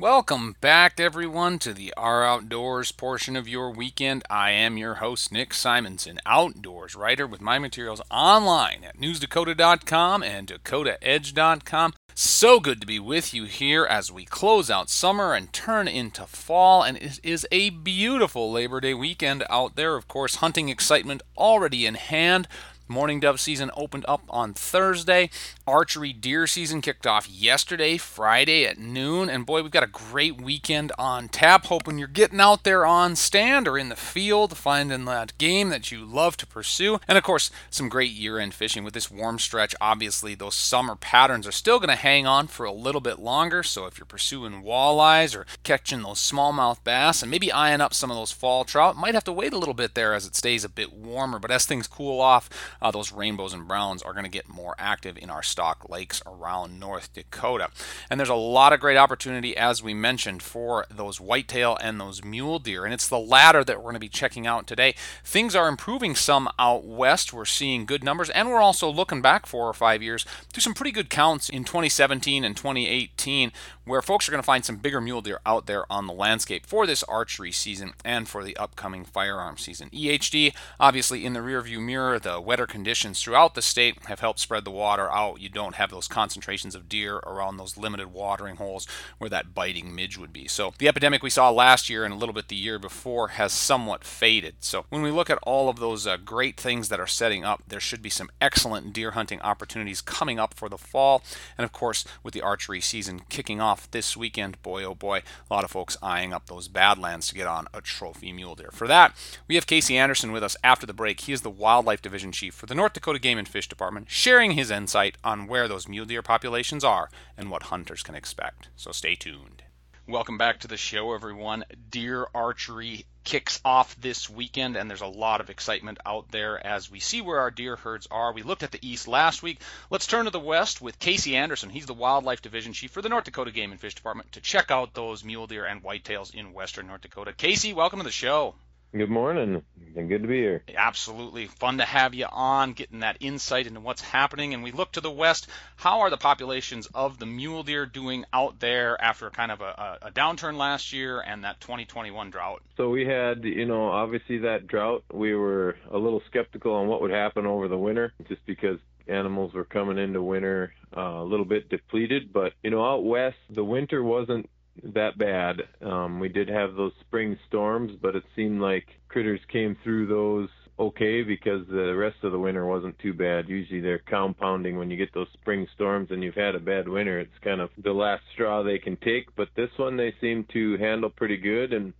Welcome back, everyone, to the Our Outdoors portion of your weekend. I am your host, Nick Simonson, outdoors writer with my materials online at newsdakota.com and dakotaedge.com. So good to be with you here as we close out summer and turn into fall. And it is a beautiful Labor Day weekend out there. Of course, hunting excitement already in hand. Mourning dove season opened up on Thursday. Archery deer season kicked off yesterday, Friday at noon. And boy, we've got a great weekend on tap. Hoping you're getting out there on stand or in the field, finding that game that you love to pursue. And of course, some great year end fishing with this warm stretch. Obviously, those summer patterns are still going to hang on for a little bit longer. So if you're pursuing walleyes or catching those smallmouth bass and maybe eyeing up some of those fall trout, might have to wait a little bit there as it stays a bit warmer. But as things cool off, uh, those rainbows and browns are going to get more active in our stock lakes around North Dakota. And there's a lot of great opportunity, as we mentioned, for those whitetail and those mule deer. And it's the latter that we're going to be checking out today. Things are improving some out west. We're seeing good numbers, and we're also looking back four or five years to some pretty good counts in 2017 and 2018, where folks are going to find some bigger mule deer out there on the landscape for this archery season and for the upcoming firearm season. EHD, obviously, in the rearview mirror, the wetter conditions throughout the state have helped spread the water out. You don't have those concentrations of deer around those limited watering holes where that biting midge would be. So the epidemic we saw last year and a little bit the year before has somewhat faded. So when we look at all of those uh, great things that are setting up, there should be some excellent deer hunting opportunities coming up for the fall. And of course, with the archery season kicking off this weekend, boy oh boy, a lot of folks eyeing up those badlands to get on a trophy mule deer. For that, we have Casey Anderson with us after the break. He is the wildlife division chief for the North Dakota Game and Fish Department, sharing his insight on where those mule deer populations are and what hunters can expect. So stay tuned. Welcome back to the show, everyone. Deer archery kicks off this weekend, and there's a lot of excitement out there as we see where our deer herds are. We looked at the east last week. Let's turn to the west with Casey Anderson. He's the wildlife division chief for the North Dakota Game and Fish Department to check out those mule deer and whitetails in western North Dakota. Casey, welcome to the show. Good morning, and good to be here. Absolutely. Fun to have you on, getting that insight into what's happening. And we look to the west. How are the populations of the mule deer doing out there after kind of a, a downturn last year and that 2021 drought? So we had, you know, obviously that drought. We were a little skeptical on what would happen over the winter just because animals were coming into winter uh, a little bit depleted. But, you know, out west, the winter wasn't that bad. Um, we did have those spring storms, but it seemed like critters came through those okay because the rest of the winter wasn't too bad. Usually they're compounding when you get those spring storms and you've had a bad winter. It's kind of the last straw they can take, but this one they seem to handle pretty good and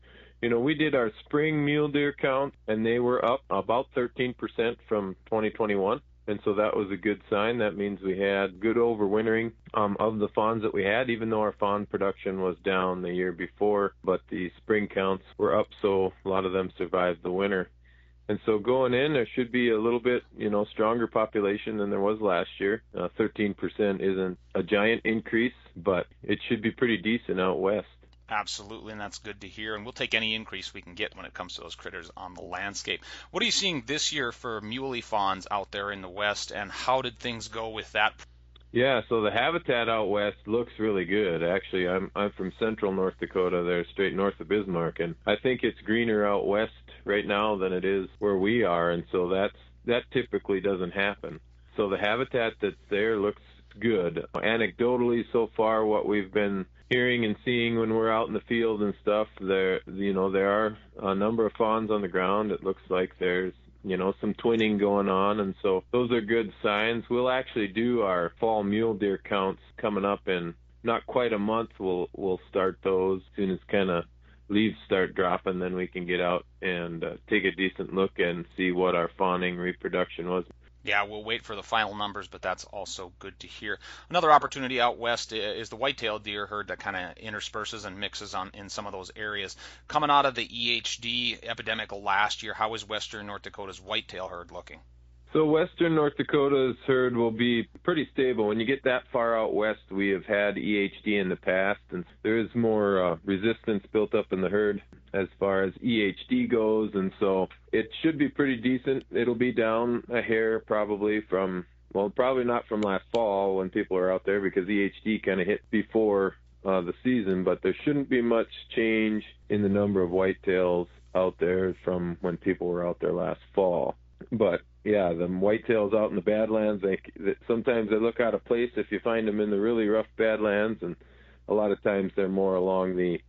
you know, we did our spring mule deer count and they were up about 13% from 2021 and so that was a good sign. That means we had good overwintering um, of the fawns that we had, even though our fawn production was down the year before. But the spring counts were up, so a lot of them survived the winter. And so going in, there should be a little bit, you know, stronger population than there was last year. Uh, 13% isn't a giant increase, but it should be pretty decent out west. Absolutely, and that's good to hear. And we'll take any increase we can get when it comes to those critters on the landscape. What are you seeing this year for muley fawns out there in the west, and how did things go with that? Yeah, so the habitat out west looks really good. Actually, I'm I'm from central North Dakota, there straight north of Bismarck, and I think it's greener out west right now than it is where we are, and so that's that typically doesn't happen. So the habitat that's there looks good. Anecdotally, so far, what we've been hearing and seeing when we're out in the field and stuff, there, you know, there are a number of fawns on the ground. It looks like there's you know some twinning going on. And so those are good signs. We'll actually do our fall mule deer counts coming up in not quite a month. We'll we'll start those. As soon as kind of leaves start dropping then we can get out and uh, take a decent look and see what our fawning reproduction was yeah, we'll wait for the final numbers, but that's also good to hear. Another opportunity out west uh, is the white-tailed deer herd that kind of intersperses and mixes on in some of those areas. Coming out of the EHD epidemic last year, how is western North Dakota's whitetail herd looking? So western North Dakota's herd will be pretty stable. When you get that far out west, we have had EHD in the past, and there is more uh, resistance built up in the herd as far as EHD goes, and so it should be pretty decent. It'll be down a hair probably from well, probably not from last fall when people are out there because EHD kind of hit before uh, the season, but there shouldn't be much change in the number of whitetails out there from when people were out there last fall. But yeah, the whitetails out in the Badlands, they, they sometimes they look out of place if you find them in the really rough Badlands, and a lot of times they're more along the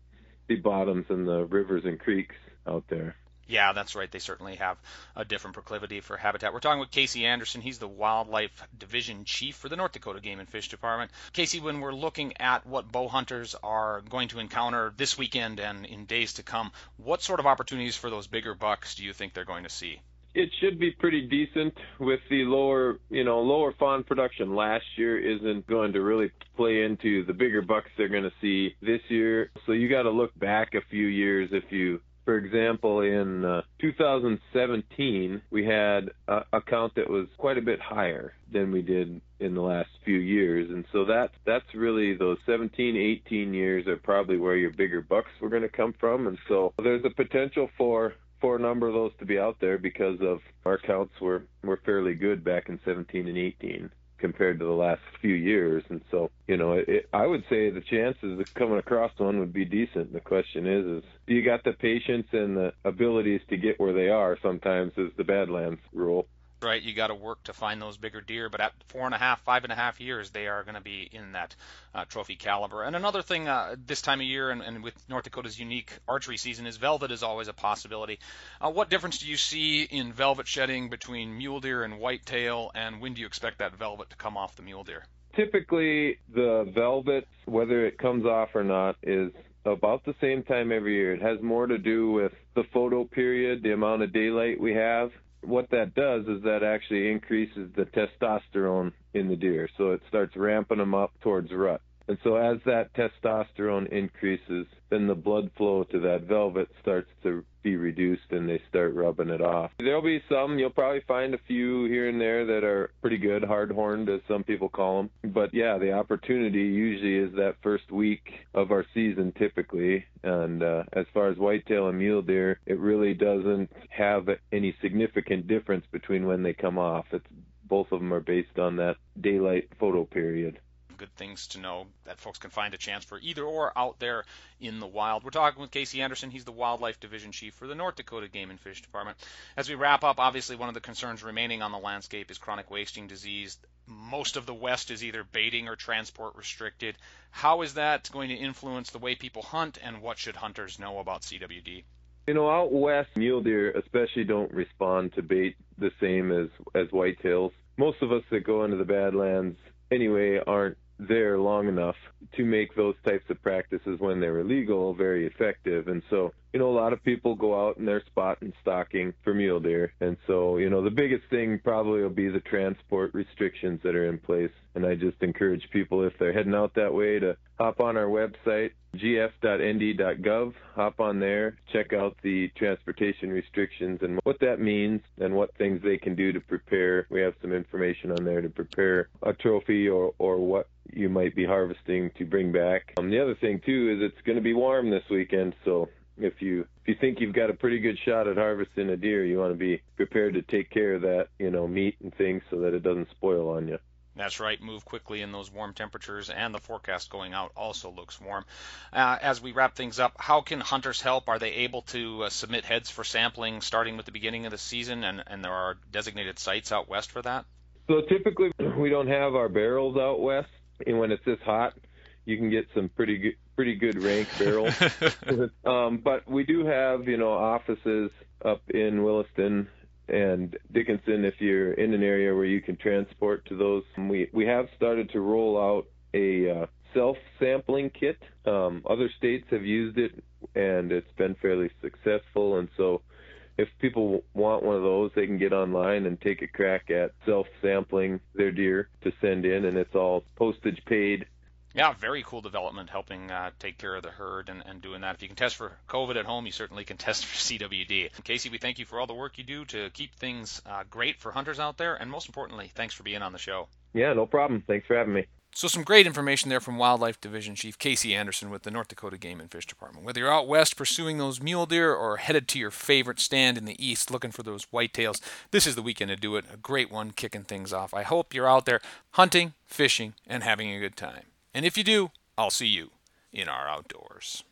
the bottoms and the rivers and creeks out there. Yeah, that's right. They certainly have a different proclivity for habitat. We're talking with Casey Anderson. He's the Wildlife Division Chief for the North Dakota Game and Fish Department. Casey, when we're looking at what bow hunters are going to encounter this weekend and in days to come, what sort of opportunities for those bigger bucks do you think they're going to see? It should be pretty decent with the lower, you know, lower fawn production. Last year isn't going to really play into the bigger bucks they're going to see this year. So you got to look back a few years if you for example, in uh, 2017, we had a, a count that was quite a bit higher than we did in the last few years, and so that that's really those 17, 18 years are probably where your bigger bucks were going to come from, and so there's a potential for for a number of those to be out there because of our counts were were fairly good back in 17 and 18 compared to the last few years. And so, you know, it, I would say the chances of coming across one would be decent. The question is, is do you got the patience and the abilities to get where they are? Sometimes is the Badlands rule right? You got to work to find those bigger deer, but at four and a half, five and a half years, they are going to be in that uh, trophy caliber. And another thing uh, this time of year, and, and, with North Dakota's unique archery season, is velvet is always a possibility. Uh, what difference do you see in velvet shedding between mule deer and whitetail, and when do you expect that velvet to come off the mule deer? Typically, the velvet, whether it comes off or not, is about the same time every year. It has more to do with the photo period, the amount of daylight we have, what that does is that actually increases the testosterone in the deer. So it starts ramping them up towards rut. And so as that testosterone increases, then the blood flow to that velvet starts to be reduced and they start rubbing it off. There'll be some, you'll probably find a few here and there that are pretty good, hard horned as some people call them. But yeah, the opportunity usually is that first week of our season typically. And uh, as far as whitetail and mule deer, it really doesn't have any significant difference between when they come off. It's both of them are based on that daylight photo period good things to know that folks can find a chance for either or out there in the wild. We're talking with Casey Anderson. He's the Wildlife Division Chief for the North Dakota Game and Fish Department. As we wrap up, obviously one of the concerns remaining on the landscape is chronic wasting disease. Most of the West is either baiting or transport restricted. How is that going to influence the way people hunt, and what should hunters know about CWD? You know, out west, mule deer especially don't respond to bait the same as as whitetails. Most of us that go into the Badlands anyway aren't there long enough to make those types of practices when they're illegal very effective. And so, you know, a lot of people go out and they're and stalking for mule deer. And so, you know, the biggest thing probably will be the transport restrictions that are in place. And I just encourage people if they're heading out that way to hop on our website, gf.nd.gov, hop on there, check out the transportation restrictions and what that means and what things they can do to prepare. We have some information on there to prepare a trophy or, or what might be harvesting to bring back. Um, the other thing too is it's going to be warm this weekend, so if you if you think you've got a pretty good shot at harvesting a deer, you want to be prepared to take care of that, you know, meat and things so that it doesn't spoil on you. That's right. Move quickly in those warm temperatures, and the forecast going out also looks warm. Uh, as we wrap things up, how can hunters help? Are they able to uh, submit heads for sampling starting with the beginning of the season, and, and there are designated sites out west for that? So typically, we don't have our barrels out west and when it's this hot, you can get some pretty good, pretty good rank barrels. um, but we do have, you know, offices up in Williston and Dickinson if you're in an area where you can transport to those. We we have started to roll out a uh, self-sampling kit. Um, other states have used it and it's been fairly successful, and so if people want one of those, they can get online and take a crack at self sampling their deer to send in, and it's all postage paid. Yeah, very cool development helping uh, take care of the herd and, and doing that. If you can test for COVID at home, you certainly can test for CWD. Casey, we thank you for all the work you do to keep things uh, great for hunters out there, and most importantly, thanks for being on the show. Yeah, no problem. Thanks for having me. So, some great information there from Wildlife Division Chief Casey Anderson with the North Dakota Game and Fish Department. Whether you're out west pursuing those mule deer or headed to your favorite stand in the east looking for those whitetails, this is the weekend to do it. A great one kicking things off. I hope you're out there hunting, fishing, and having a good time. And if you do, I'll see you in our outdoors.